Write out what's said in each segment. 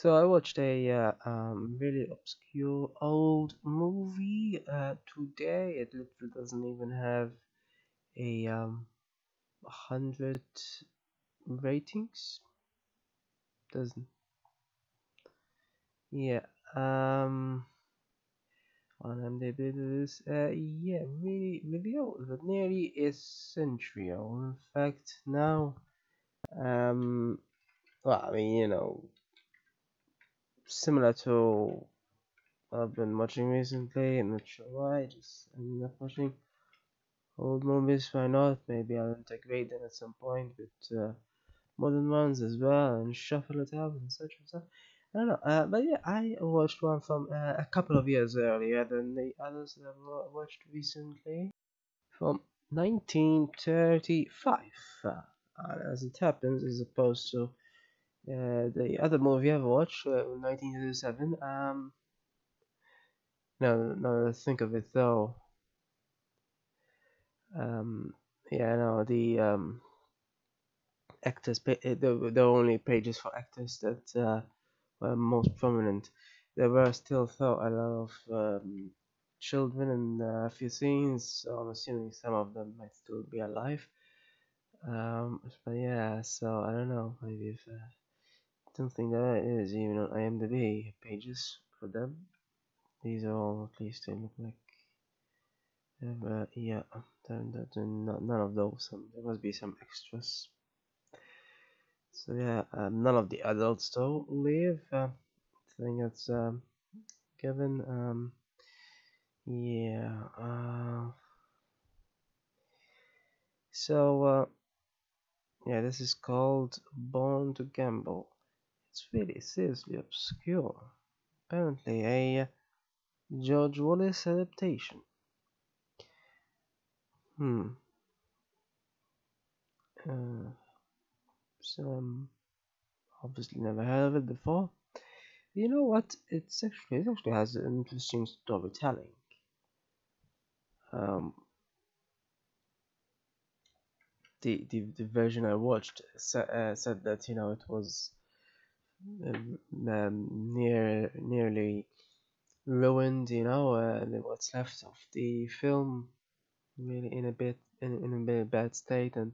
So I watched a uh, um, really obscure old movie uh, today. It literally doesn't even have a um, hundred ratings. Doesn't. Yeah. Um. On IMDb, this uh, yeah, really, really old, but nearly a century old. In fact, now, um, well, I mean, you know, similar to I've been watching recently. I'm not sure why. Just I'm not watching old movies. Why not? Maybe I'll integrate them at some point with uh, modern ones as well and shuffle it up and such and such. I don't know, uh, but yeah, I watched one from uh, a couple of years earlier than the others that I've watched recently, from 1935. Uh, as it happens, as opposed to the other movie I've watched, uh, 1937. Um, no, no, think of it though. Um, yeah, no, the um, actors, the the only pages for actors that uh, were most prominent. There were still though a lot of um, children in a few scenes, so I'm assuming some of them might still be alive. Um, but yeah, so I don't know. Maybe if uh, don't think there is even on IMDb pages for them. These are all at least they look like. Uh, yeah, none of those. Um, there must be some extras. So yeah, um, none of the adults though live. Uh, I think that's um, given. Um, yeah. Uh, so uh, yeah, this is called Born to Gamble. It's really seriously obscure. Apparently a uh, George Wallace adaptation. Hmm. Uh, um, obviously never heard of it before. You know what? It's actually it actually has an interesting storytelling. Um, the, the the version I watched sa uh, said that you know it was um, um, near nearly ruined. You know, uh, what's left of the film really in a bit in, in a bit bad state and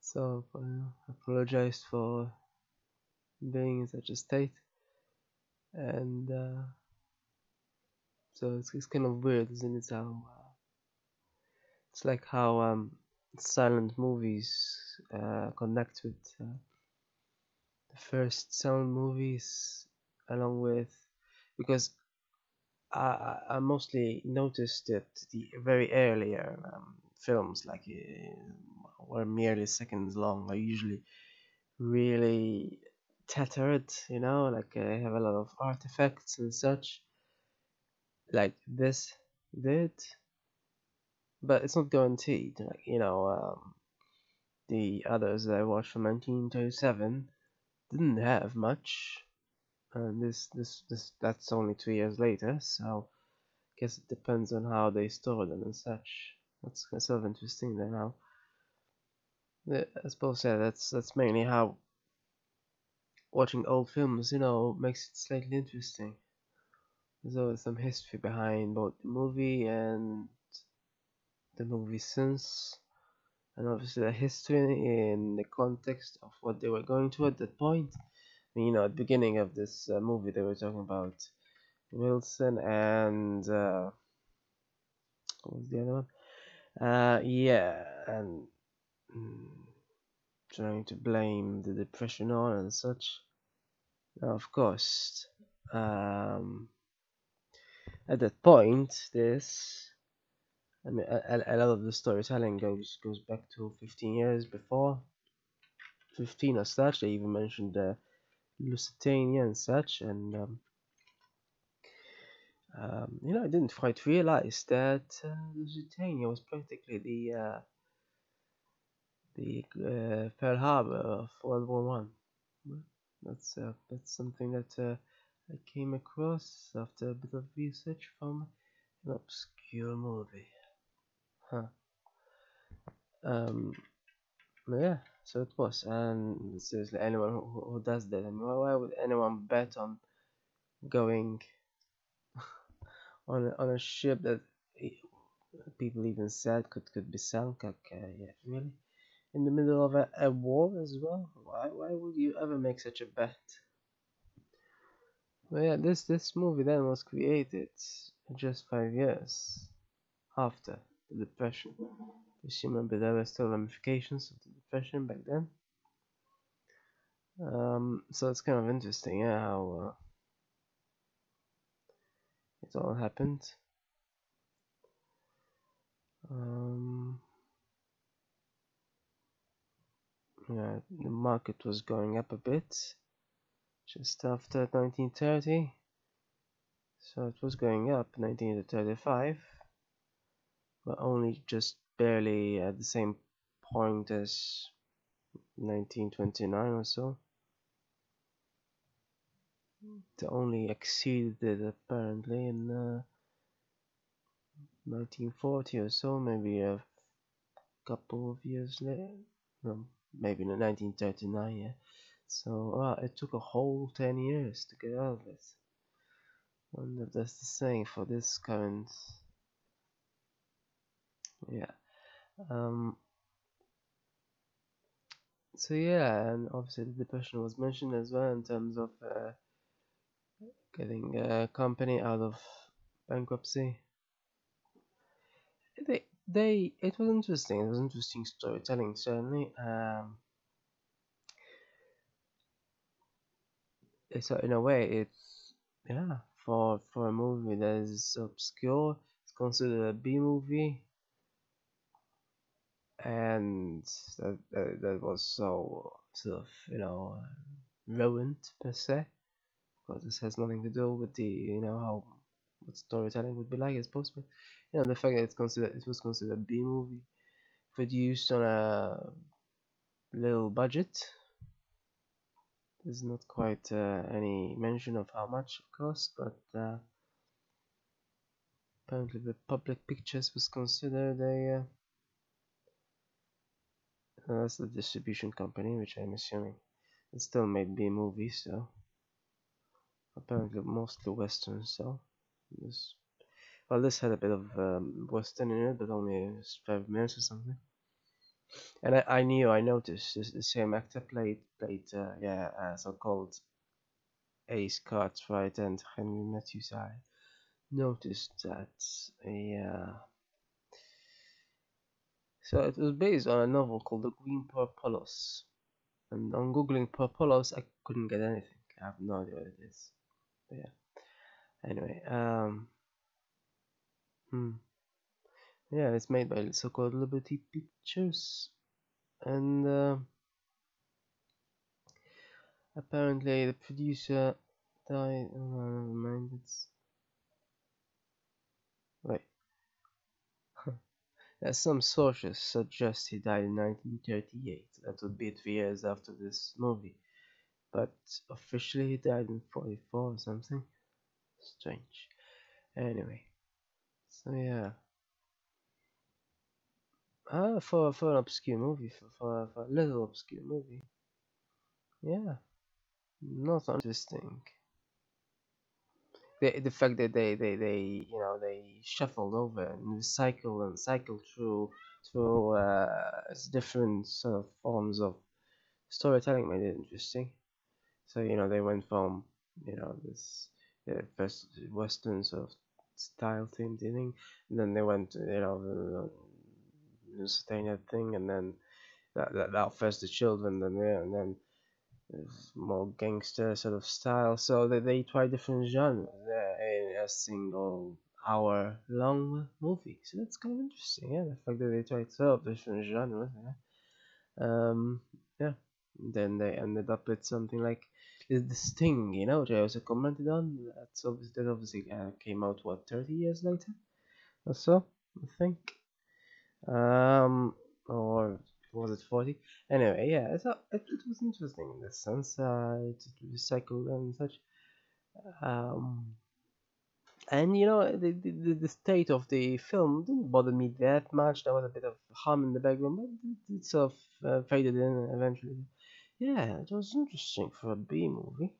so I uh, apologized for being in such a state and uh, so it's, it's kind of weird isn't it how uh, it's like how um, silent movies uh, connect with uh, the first sound movies along with because I, I mostly noticed that the very earlier um, films like uh, were merely seconds long are usually really tattered you know like uh, have a lot of artifacts and such like this did. But it's not guaranteed like you know um, the others that I watched from 1937 didn't have much. And this this this that's only two years later so I guess it depends on how they store them and such. That's sort of interesting then how I suppose yeah that's that's mainly how watching old films you know makes it slightly interesting. There's always some history behind both the movie and the movie since and obviously the history in the context of what they were going to at that point I mean, you know, at the beginning of this uh, movie, they were talking about Wilson and uh, what was the other one? Uh, yeah, and mm, trying to blame the depression on and such. Now, of course, um, at that point, this I mean, a, a, lot of the storytelling goes goes back to 15 years before. 15 or such. They even mentioned the Lusitania and such, and um, um, you know, I didn't quite realize that uh, Lusitania was practically the uh, the uh, Pearl Harbor of World War One. That's uh, that's something that uh, I came across after a bit of research from an obscure movie. Huh. Um, yeah, so it was, and seriously, anyone who, who does that, and why, why would anyone bet on going on a, on a ship that people even said could could be sunk? Like, uh, yeah, really, in the middle of a, a war as well. Why why would you ever make such a bet? Well, yeah, this this movie then was created just five years after the depression. If you remember, there were still ramifications of the depression back then. Um, so it's kind of interesting, yeah, how uh, it all happened. Um, yeah, the market was going up a bit just after 1930. So it was going up 1935, but only just barely at the same point as 1929 or so. It only exceeded it apparently in uh, 1940 or so, maybe a couple of years later. No, maybe in 1939, yeah. So well, it took a whole 10 years to get out of it. wonder if that's the same for this current. Yeah. Um, so yeah, and obviously the depression was mentioned as well in terms of uh, getting a company out of bankruptcy. They, they, it was interesting. It was interesting storytelling, certainly. Um, so in a way, it's yeah for for a movie that is obscure. It's considered a B movie, and that that, that was so sort of you know ruined per se. Because this has nothing to do with the you know how what storytelling would be like I suppose. But you know the fact that it's considered it was considered a B movie produced on a little budget there's not quite uh, any mention of how much it cost but uh, apparently Republic Pictures was considered a uh, that's the distribution company which I'm assuming it still made B movies so apparently mostly western so this well this had a bit of um, western in it but only five minutes or something. And I, I knew I noticed this, the same actor played played uh, yeah uh, so-called Ace Cartwright and Henry Matthews. I noticed that yeah so it was based on a novel called The Green Purpolos and on googling Purpolos I couldn't get anything. I have no idea what it is. But yeah. Anyway um hmm. yeah it's made by so-called liberty pictures. And uh, apparently the producer died oh, never mind it's wait some sources suggest he died in 1938 that would be three years after this movie. But officially he died in 44 or something? Strange. Anyway so yeah. Ah for for an obscure movie for for, for a little obscure movie. Yeah. Not interesting the, the fact that they, they, they you know they shuffled over and cycle and cycle through through uh, different sort of forms of storytelling made it interesting. So you know they went from you know this uh, first western sort of style themed thing and then they went you know the, the thing and then that, that, that first the children then and then more gangster sort of style. So they, they try different genres. In a single hour long movie. So that's kind of interesting yeah the fact that they try twelve different genres yeah. Um yeah. Then they ended up with something like this thing you know which I also commented on. That's obviously that obviously uh, came out what 30 years later or so I think. Um or was it 40 anyway yeah it, it, it was interesting in this sense uh, recycled and such um and you know the, the the state of the film didn't bother me that much. There was a bit of hum in the background, but it, sort of uh, faded in eventually. Yeah, it was interesting for a B movie.